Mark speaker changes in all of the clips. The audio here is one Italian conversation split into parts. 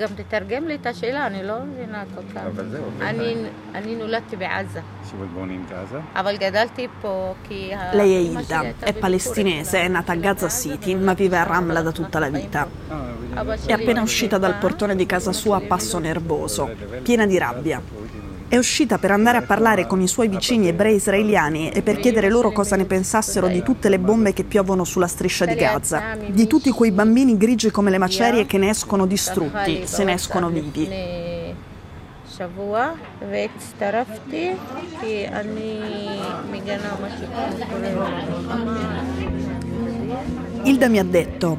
Speaker 1: גם תתרגם לי את השאלה, אני לא מבינה כל כך.
Speaker 2: אבל זהו.
Speaker 1: אני, אני נולדתי בעזה,
Speaker 2: שבגבונים בעזה?
Speaker 1: אבל גדלתי פה כי...
Speaker 3: Lei è
Speaker 1: אמא שלי
Speaker 3: Hilda,
Speaker 1: הייתה
Speaker 3: è
Speaker 1: בביקור
Speaker 3: palestinese, è nata a Gaza City, ma vive a Ramla da tutta la vita.
Speaker 1: אבא
Speaker 3: È
Speaker 1: שלי
Speaker 3: appena uscita dal portone di casa sua a passo nervoso, piena di rabbia. È uscita per andare a parlare con i suoi vicini ebrei israeliani e per chiedere loro cosa ne pensassero di tutte le bombe che piovono sulla striscia di Gaza, di tutti quei bambini grigi come le macerie che ne escono distrutti, se ne escono vivi. Ilda mi ha detto,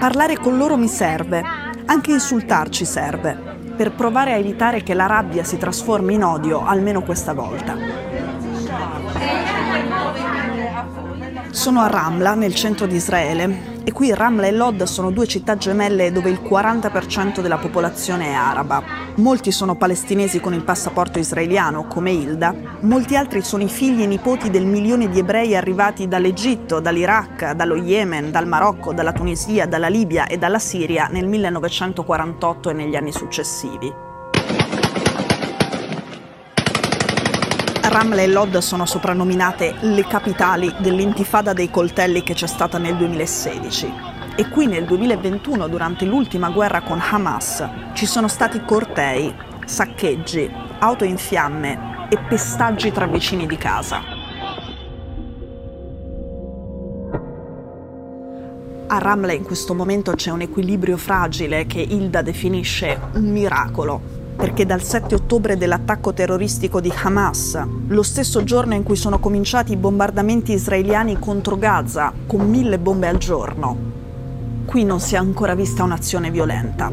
Speaker 3: parlare con loro mi serve, anche insultarci serve per provare a evitare che la rabbia si trasformi in odio, almeno questa volta. Sono a Ramla, nel centro di Israele, e qui Ramla e Lod sono due città gemelle dove il 40% della popolazione è araba. Molti sono palestinesi con il passaporto israeliano, come Hilda, molti altri sono i figli e nipoti del milione di ebrei arrivati dall'Egitto, dall'Iraq, dallo Yemen, dal Marocco, dalla Tunisia, dalla Libia e dalla Siria nel 1948 e negli anni successivi. Ramla e Lod sono soprannominate le capitali dell'intifada dei coltelli che c'è stata nel 2016. E qui nel 2021, durante l'ultima guerra con Hamas, ci sono stati cortei, saccheggi, auto in fiamme e pestaggi tra vicini di casa. A Ramla in questo momento c'è un equilibrio fragile che Hilda definisce un miracolo, perché dal 7 ottobre dell'attacco terroristico di Hamas, lo stesso giorno in cui sono cominciati i bombardamenti israeliani contro Gaza, con mille bombe al giorno, qui non si è ancora vista un'azione violenta.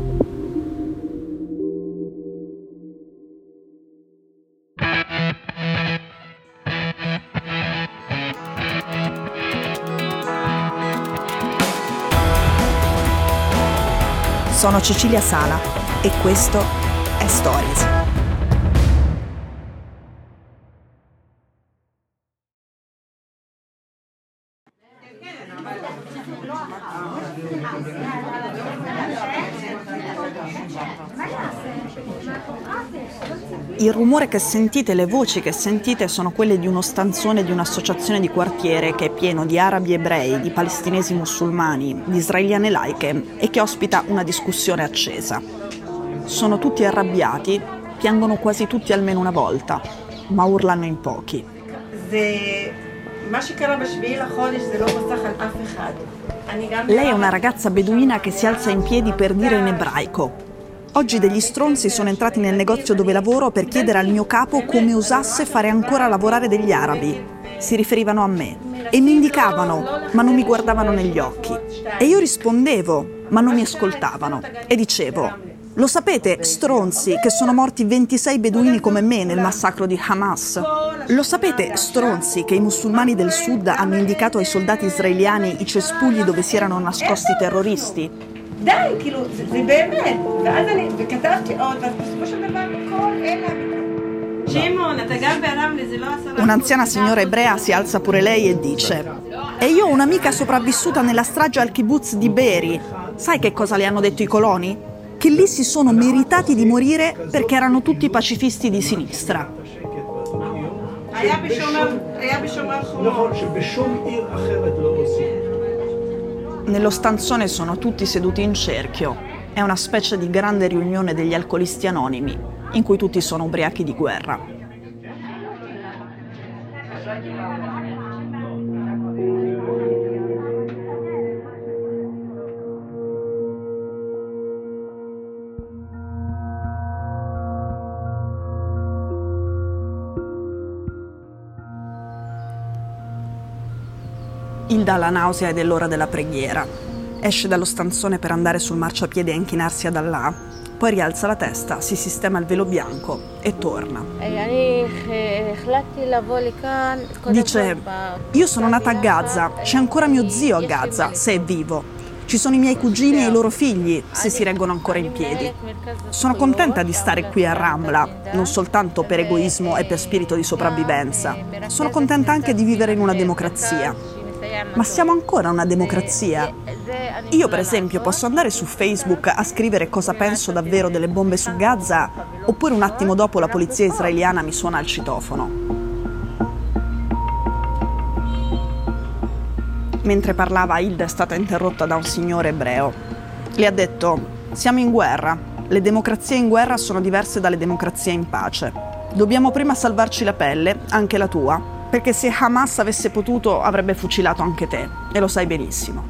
Speaker 3: Sono Cecilia Sala e questo è Stories. Il rumore che sentite, le voci che sentite sono quelle di uno stanzone di un'associazione di quartiere che è pieno di arabi ebrei, di palestinesi musulmani, di israeliane laiche e che ospita una discussione accesa. Sono tutti arrabbiati, piangono quasi tutti almeno una volta, ma urlano in pochi. Lei è una ragazza beduina che si alza in piedi per dire in ebraico. Oggi degli stronzi sono entrati nel negozio dove lavoro per chiedere al mio capo come usasse fare ancora lavorare degli arabi. Si riferivano a me e mi indicavano, ma non mi guardavano negli occhi. E io rispondevo, ma non mi ascoltavano. E dicevo, lo sapete, stronzi, che sono morti 26 beduini come me nel massacro di Hamas? Lo sapete, stronzi, che i musulmani del sud hanno indicato ai soldati israeliani i cespugli dove si erano nascosti i terroristi? Un'anziana signora ebrea si alza pure lei e dice e io ho un'amica sopravvissuta nella strage al kibbutz di Beri. Sai che cosa le hanno detto i coloni? che lì si sono meritati di morire perché erano tutti pacifisti di sinistra. Nello stanzone sono tutti seduti in cerchio. È una specie di grande riunione degli alcolisti anonimi, in cui tutti sono ubriachi di guerra. Hilda ha la nausea ed è l'ora della preghiera. Esce dallo stanzone per andare sul marciapiede a inchinarsi ad Allah, poi rialza la testa, si sistema il velo bianco e torna. Dice, io sono nata a Gaza, c'è ancora mio zio a Gaza, se è vivo. Ci sono i miei cugini e i loro figli, se si reggono ancora in piedi. Sono contenta di stare qui a Ramla, non soltanto per egoismo e per spirito di sopravvivenza. Sono contenta anche di vivere in una democrazia. Ma siamo ancora una democrazia? Io per esempio posso andare su Facebook a scrivere cosa penso davvero delle bombe su Gaza oppure un attimo dopo la polizia israeliana mi suona al citofono. Mentre parlava, Hilda è stata interrotta da un signore ebreo. Le ha detto: Siamo in guerra. Le democrazie in guerra sono diverse dalle democrazie in pace. Dobbiamo prima salvarci la pelle, anche la tua, perché se Hamas avesse potuto avrebbe fucilato anche te, e lo sai benissimo.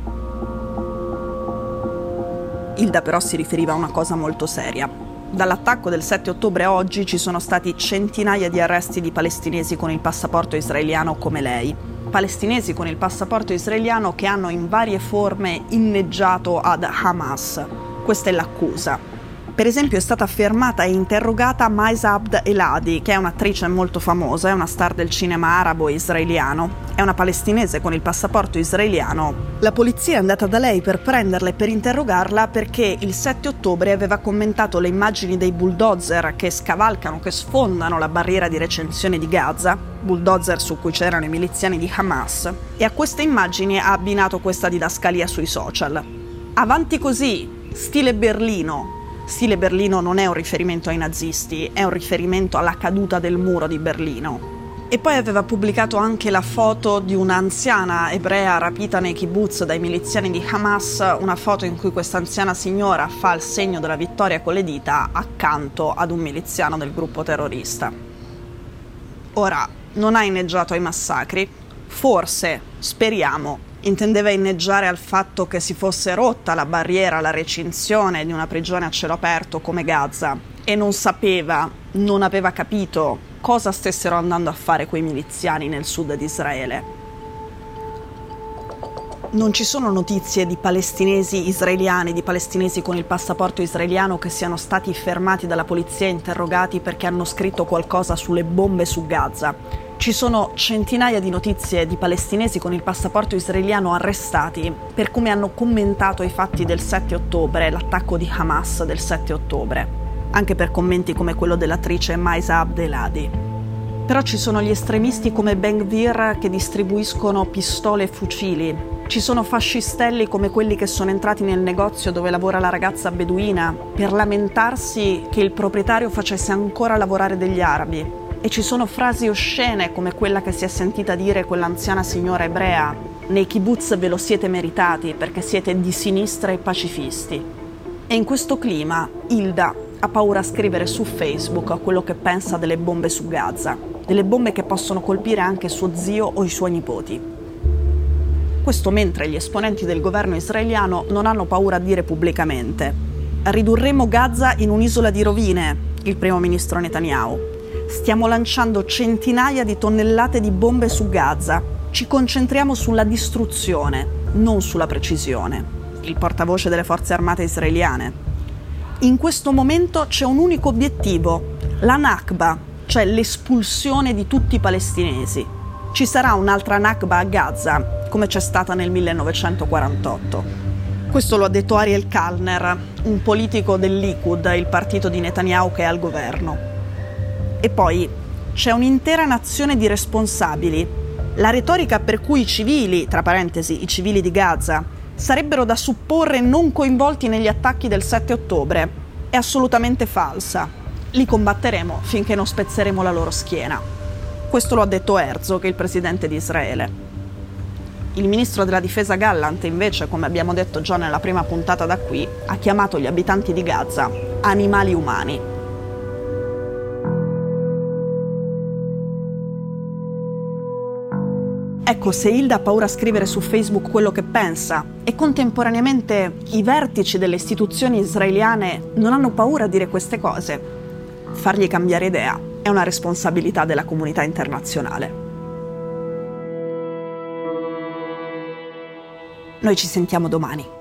Speaker 3: Hilda però si riferiva a una cosa molto seria. Dall'attacco del 7 ottobre a oggi ci sono stati centinaia di arresti di palestinesi con il passaporto israeliano come lei, palestinesi con il passaporto israeliano che hanno in varie forme inneggiato ad Hamas. Questa è l'accusa. Per esempio è stata fermata e interrogata Maisa Abd Eladi, che è un'attrice molto famosa, è una star del cinema arabo e israeliano, è una palestinese con il passaporto israeliano. La polizia è andata da lei per prenderla e per interrogarla perché il 7 ottobre aveva commentato le immagini dei bulldozer che scavalcano, che sfondano la barriera di recensione di Gaza, bulldozer su cui c'erano i miliziani di Hamas, e a queste immagini ha abbinato questa didascalia sui social. Avanti così, stile Berlino, Stile Berlino non è un riferimento ai nazisti, è un riferimento alla caduta del muro di Berlino. E poi aveva pubblicato anche la foto di un'anziana ebrea rapita nei kibbutz dai miliziani di Hamas, una foto in cui questa anziana signora fa il segno della vittoria con le dita accanto ad un miliziano del gruppo terrorista. Ora, non ha inneggiato ai massacri, forse, speriamo, intendeva inneggiare al fatto che si fosse rotta la barriera, la recinzione di una prigione a cielo aperto come Gaza e non sapeva, non aveva capito cosa stessero andando a fare quei miliziani nel sud di Israele. Non ci sono notizie di palestinesi israeliani, di palestinesi con il passaporto israeliano che siano stati fermati dalla polizia e interrogati perché hanno scritto qualcosa sulle bombe su Gaza. Ci sono centinaia di notizie di palestinesi con il passaporto israeliano arrestati per come hanno commentato i fatti del 7 ottobre, l'attacco di Hamas del 7 ottobre, anche per commenti come quello dell'attrice Maisa Abdeladi. Però ci sono gli estremisti come Ben Gvir che distribuiscono pistole e fucili. Ci sono fascistelli come quelli che sono entrati nel negozio dove lavora la ragazza beduina per lamentarsi che il proprietario facesse ancora lavorare degli arabi e ci sono frasi oscene come quella che si è sentita dire quell'anziana signora ebrea, nei kibbutz ve lo siete meritati perché siete di sinistra e pacifisti. E in questo clima Hilda ha paura a scrivere su Facebook quello che pensa delle bombe su Gaza, delle bombe che possono colpire anche suo zio o i suoi nipoti. Questo mentre gli esponenti del governo israeliano non hanno paura a dire pubblicamente ridurremo Gaza in un'isola di rovine, il primo ministro Netanyahu stiamo lanciando centinaia di tonnellate di bombe su Gaza. Ci concentriamo sulla distruzione, non sulla precisione. Il portavoce delle forze armate israeliane. In questo momento c'è un unico obiettivo, la Nakba, cioè l'espulsione di tutti i palestinesi. Ci sarà un'altra Nakba a Gaza, come c'è stata nel 1948. Questo lo ha detto Ariel Kalner, un politico del Likud, il partito di Netanyahu che è al governo. E poi c'è un'intera nazione di responsabili. La retorica per cui i civili, tra parentesi, i civili di Gaza, sarebbero da supporre non coinvolti negli attacchi del 7 ottobre è assolutamente falsa. Li combatteremo finché non spezzeremo la loro schiena. Questo lo ha detto Herzog, il presidente di Israele. Il ministro della difesa Gallant, invece, come abbiamo detto già nella prima puntata da qui, ha chiamato gli abitanti di Gaza animali umani. Ecco, se Hilda ha paura a scrivere su Facebook quello che pensa e contemporaneamente i vertici delle istituzioni israeliane non hanno paura a dire queste cose, fargli cambiare idea è una responsabilità della comunità internazionale. Noi ci sentiamo domani.